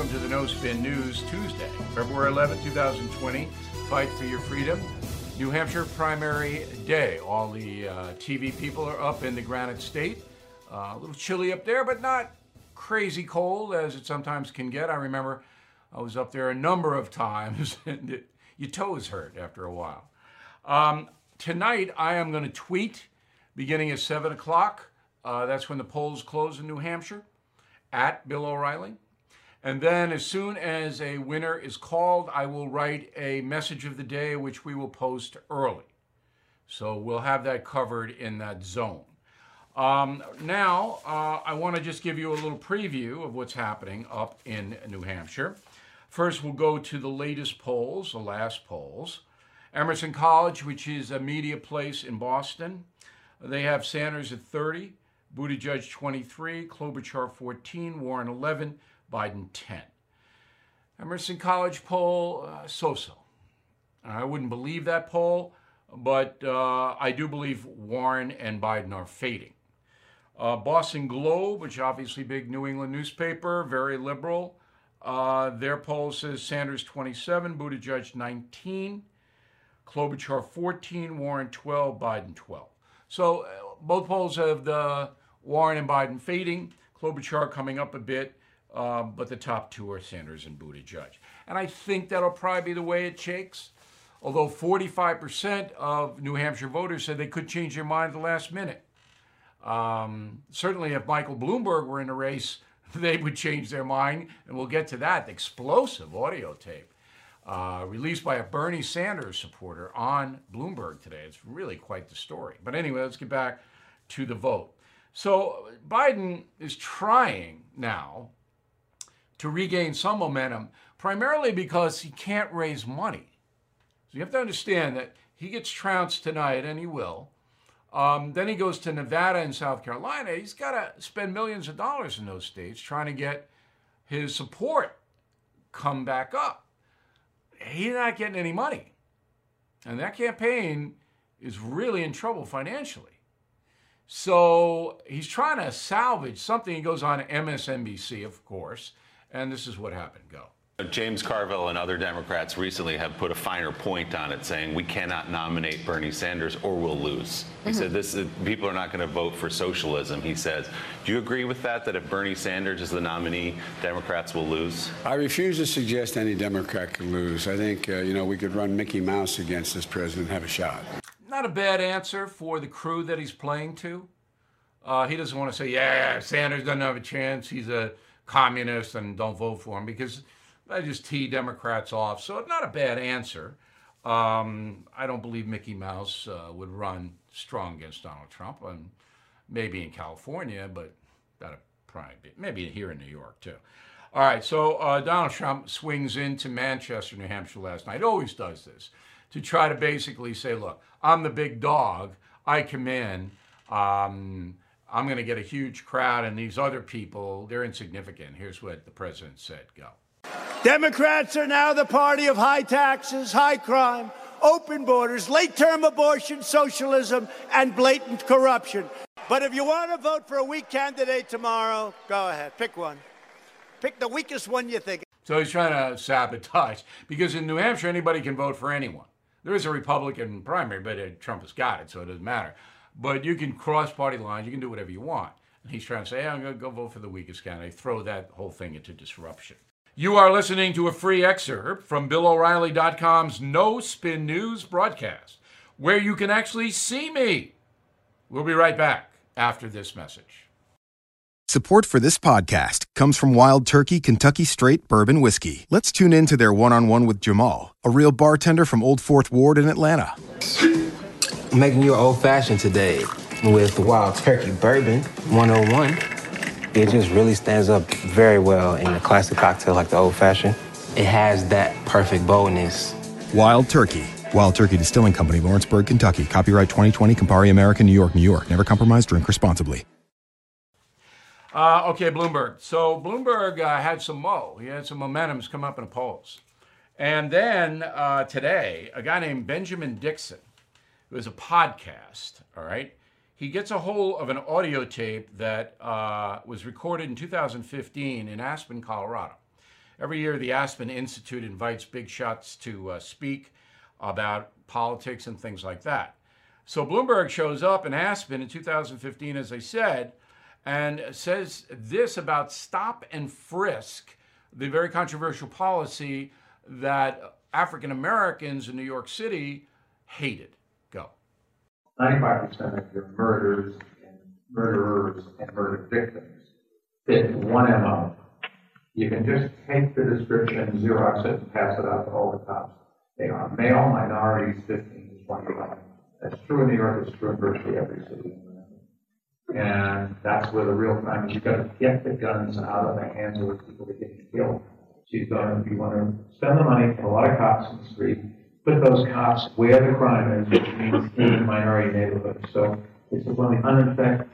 welcome to the No Spin News Tuesday, February 11, 2020. Fight for your freedom. New Hampshire primary day. All the uh, TV people are up in the Granite State. Uh, a little chilly up there, but not crazy cold as it sometimes can get. I remember I was up there a number of times, and it, your toes hurt after a while. Um, tonight, I am going to tweet beginning at 7 o'clock. Uh, that's when the polls close in New Hampshire at Bill O'Reilly. And then, as soon as a winner is called, I will write a message of the day, which we will post early. So we'll have that covered in that zone. Um, now, uh, I want to just give you a little preview of what's happening up in New Hampshire. First, we'll go to the latest polls, the last polls. Emerson College, which is a media place in Boston, they have Sanders at 30, Buttigieg 23, Klobuchar 14, Warren 11, Biden 10. Emerson College poll, uh, so-so. I wouldn't believe that poll, but uh, I do believe Warren and Biden are fading. Uh, Boston Globe, which obviously big New England newspaper, very liberal. Uh, their poll says Sanders 27, Buttigieg 19, Klobuchar 14, Warren 12, Biden 12. So uh, both polls have the Warren and Biden fading, Klobuchar coming up a bit, um, but the top two are Sanders and Buttigieg. And I think that'll probably be the way it shakes. Although 45% of New Hampshire voters said they could change their mind at the last minute. Um, certainly, if Michael Bloomberg were in the race, they would change their mind, and we'll get to that. Explosive audio tape uh, released by a Bernie Sanders supporter on Bloomberg today. It's really quite the story. But anyway, let's get back to the vote. So Biden is trying now to regain some momentum, primarily because he can't raise money. So you have to understand that he gets trounced tonight, and he will. Um, then he goes to Nevada and South Carolina. He's got to spend millions of dollars in those states trying to get his support come back up. He's not getting any money. And that campaign is really in trouble financially. So he's trying to salvage something. He goes on MSNBC, of course, and this is what happened. Go. James Carville and other Democrats recently have put a finer point on it, saying we cannot nominate Bernie Sanders or we'll lose. He mm-hmm. said this is, people are not going to vote for socialism. He says, do you agree with that? That if Bernie Sanders is the nominee, Democrats will lose? I refuse to suggest any Democrat can lose. I think uh, you know we could run Mickey Mouse against this president and have a shot. Not a bad answer for the crew that he's playing to. Uh, he doesn't want to say, yeah, Sanders doesn't have a chance. He's a communist and don't vote for him because I just tee Democrats off. So not a bad answer. Um, I don't believe Mickey Mouse uh, would run strong against Donald Trump, and maybe in California, but that'd probably be maybe here in New York too. All right, so uh, Donald Trump swings into Manchester, New Hampshire last night. Always does this to try to basically say, "Look, I'm the big dog. I come in. Um, I'm going to get a huge crowd, and these other people, they're insignificant." Here's what the president said. Go. Democrats are now the party of high taxes, high crime, open borders, late term abortion, socialism, and blatant corruption. But if you want to vote for a weak candidate tomorrow, go ahead, pick one. Pick the weakest one you think. So he's trying to sabotage because in New Hampshire, anybody can vote for anyone. There is a Republican primary, but uh, Trump has got it, so it doesn't matter. But you can cross party lines, you can do whatever you want. And he's trying to say, hey, I'm going to go vote for the weakest candidate, throw that whole thing into disruption. You are listening to a free excerpt from BillO'Reilly.com's No Spin News broadcast, where you can actually see me. We'll be right back after this message. Support for this podcast comes from Wild Turkey Kentucky Straight Bourbon Whiskey. Let's tune in to their one on one with Jamal, a real bartender from Old Fourth Ward in Atlanta. I'm making you an old fashioned today with Wild Turkey Bourbon 101 it just really stands up very well in a classic cocktail like the old fashioned. It has that perfect boldness. Wild Turkey. Wild Turkey Distilling Company, Lawrenceburg, Kentucky. Copyright 2020, Campari American, New York, New York. Never compromise, drink responsibly. Uh, okay, Bloomberg. So Bloomberg uh, had some mo. He had some momentum come up in the polls. And then uh, today, a guy named Benjamin Dixon, who was a podcast, all right, he gets a hold of an audio tape that uh, was recorded in 2015 in Aspen, Colorado. Every year, the Aspen Institute invites big shots to uh, speak about politics and things like that. So Bloomberg shows up in Aspen in 2015, as I said, and says this about stop and frisk, the very controversial policy that African Americans in New York City hated. Go. 95% of your murders and murderers and murder victims fit one MO. You can just take the description, Xerox it, and pass it out to all the cops. They are male minorities, 15 to 25. That's true in New York, it's true in virtually every city. And that's where the real crime is. You've got to get the guns out of the hands of the people that get killed. You've got to, if you want to spend the money, put a lot of cops in the street, put those cops where the crime is, which means in minority neighborhoods. So it's one of the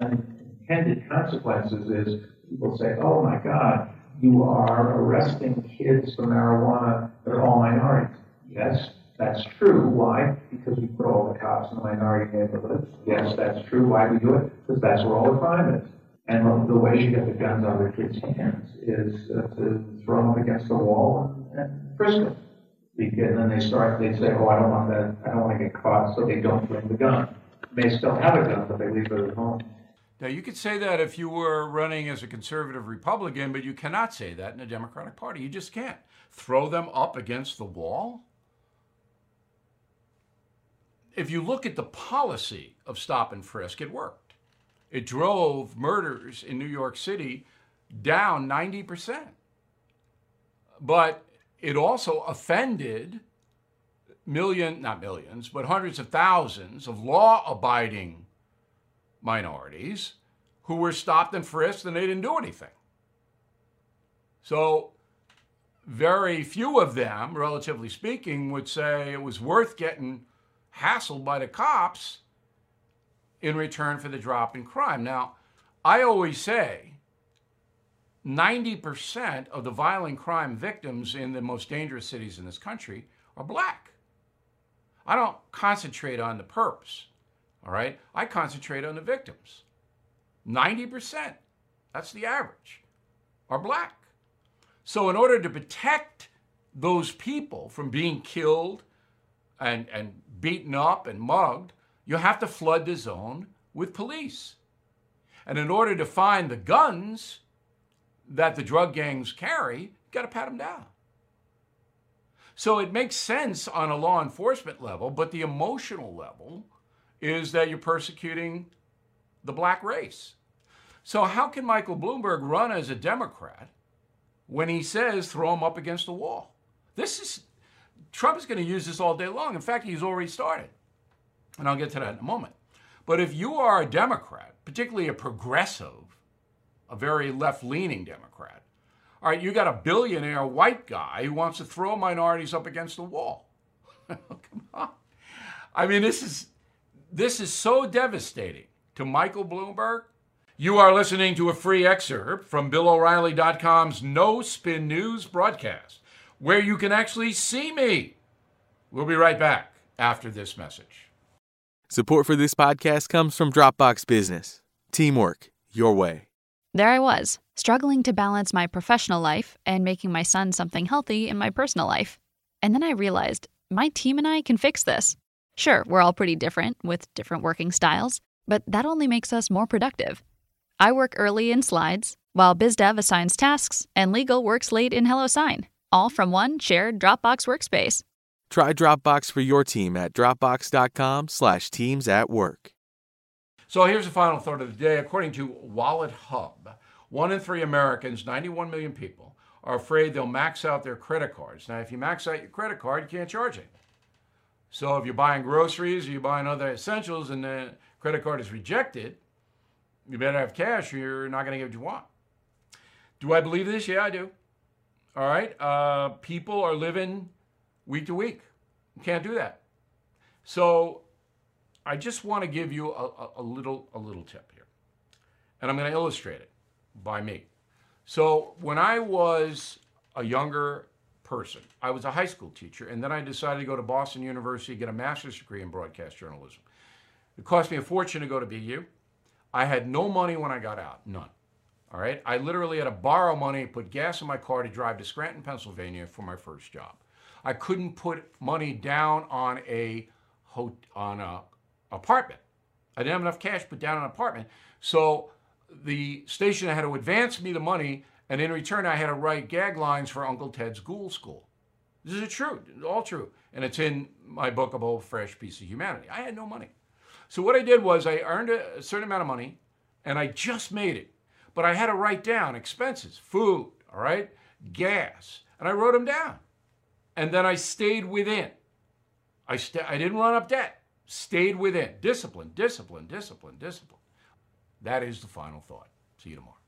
unintended consequences is people say, oh my God, you are arresting kids for marijuana, they're all minorities. Yes, that's true. Why? Because we put all the cops in the minority neighborhoods. Yes, that's true. Why we do it? Because that's where all the crime is. And the, way you get the guns out of the kids' hands is uh, to throw them against the wall and frisk them. And then they start, they say, oh, I don't want that, I don't want to get caught, so they don't bring the gun. They still have a gun, but they leave it at home. Now, you could say that if you were running as a conservative Republican, but you cannot say that in a Democratic Party. You just can't. Throw them up against the wall? If you look at the policy of stop and frisk, it worked. It drove murders in New York City down 90%. But it also offended million, not millions, but hundreds of thousands of law abiding minorities who were stopped and frisked and they didn't do anything. So, very few of them, relatively speaking, would say it was worth getting hassled by the cops in return for the drop in crime. Now, I always say 90% of the violent crime victims in the most dangerous cities in this country are black. I don't concentrate on the perps. All right? I concentrate on the victims. 90%, that's the average, are black. So, in order to protect those people from being killed and, and beaten up and mugged, you have to flood the zone with police. And in order to find the guns that the drug gangs carry, you got to pat them down. So it makes sense on a law enforcement level, but the emotional level is that you're persecuting the black race. So, how can Michael Bloomberg run as a Democrat when he says throw him up against the wall? This is, Trump is going to use this all day long. In fact, he's already started. And I'll get to that in a moment. But if you are a Democrat, particularly a progressive, a very left leaning Democrat, all right, you got a billionaire white guy who wants to throw minorities up against the wall. Come on. I mean, this is this is so devastating to Michael Bloomberg. You are listening to a free excerpt from BillO'Reilly.com's No Spin News broadcast, where you can actually see me. We'll be right back after this message. Support for this podcast comes from Dropbox Business. Teamwork, your way. There I was, struggling to balance my professional life and making my son something healthy in my personal life. And then I realized my team and I can fix this. Sure, we're all pretty different with different working styles, but that only makes us more productive. I work early in slides, while BizDev assigns tasks, and legal works late in HelloSign, all from one shared Dropbox workspace. Try Dropbox for your team at dropbox.com slash teams at work. So here's the final thought of the day. According to Wallet Hub, one in three Americans, 91 million people, are afraid they'll max out their credit cards. Now, if you max out your credit card, you can't charge it. So if you're buying groceries or you're buying other essentials and the credit card is rejected, you better have cash or you're not going to get what you want. Do I believe this? Yeah, I do. All right. Uh, people are living week to week. You can't do that. So I just want to give you a, a, a little a little tip here, and I'm going to illustrate it by me. So when I was a younger person. I was a high school teacher, and then I decided to go to Boston University, get a master's degree in broadcast journalism. It cost me a fortune to go to BU. I had no money when I got out, none. All right. I literally had to borrow money, put gas in my car to drive to Scranton, Pennsylvania for my first job. I couldn't put money down on a on a apartment. I didn't have enough cash to put down an apartment. So the station had to advance me the money, and in return, I had to write gag lines for Uncle Ted's Ghoul School. This is true, all true. And it's in my book, A Fresh Piece of Humanity. I had no money. So what I did was I earned a certain amount of money, and I just made it. But I had to write down expenses, food, all right, gas, and I wrote them down. And then I stayed within. I, st- I didn't run up debt, stayed within. Discipline, discipline, discipline, discipline. That is the final thought. See you tomorrow.